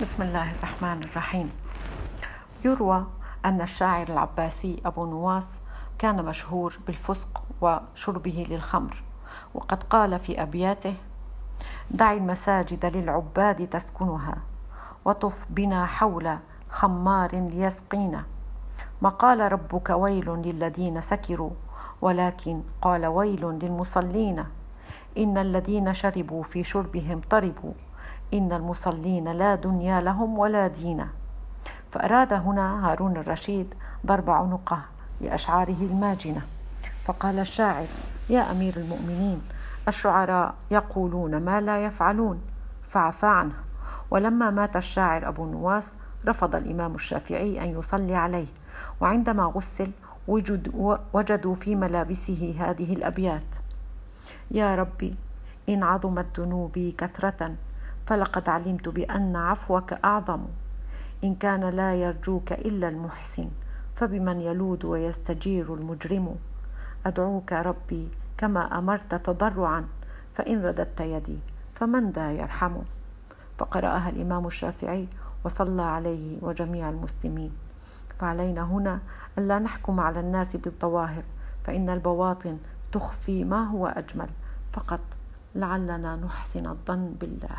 بسم الله الرحمن الرحيم. يروى أن الشاعر العباسي أبو نواس كان مشهور بالفسق وشربه للخمر وقد قال في أبياته دع المساجد للعباد تسكنها وطف بنا حول خمار ليسقينا. ما قال ربك ويل للذين سكروا ولكن قال ويل للمصلين. إن الذين شربوا في شربهم طربوا إن المصلين لا دنيا لهم ولا دين. فأراد هنا هارون الرشيد ضرب عنقه لأشعاره الماجنة فقال الشاعر يا أمير المؤمنين الشعراء يقولون ما لا يفعلون فعفى عنه. ولما مات الشاعر أبو نواس رفض الإمام الشافعي أن يصلي عليه وعندما غسل وجدوا في ملابسه هذه الأبيات يا ربي إن عظمت ذنوبي كثرة فلقد علمت بأن عفوك أعظم. إن كان لا يرجوك إلا المحسن فبمن يلود ويستجير المجرم؟ أدعوك ربي كما أمرت تضرعا فإن رددت يدي فمن ذا يرحم؟ فقرأها الإمام الشافعي وصلى عليه وجميع المسلمين. فعلينا هنا ألا نحكم على الناس بالظواهر فإن البواطن تخفي ما هو أجمل. فقط لعلنا نحسن الظن بالله.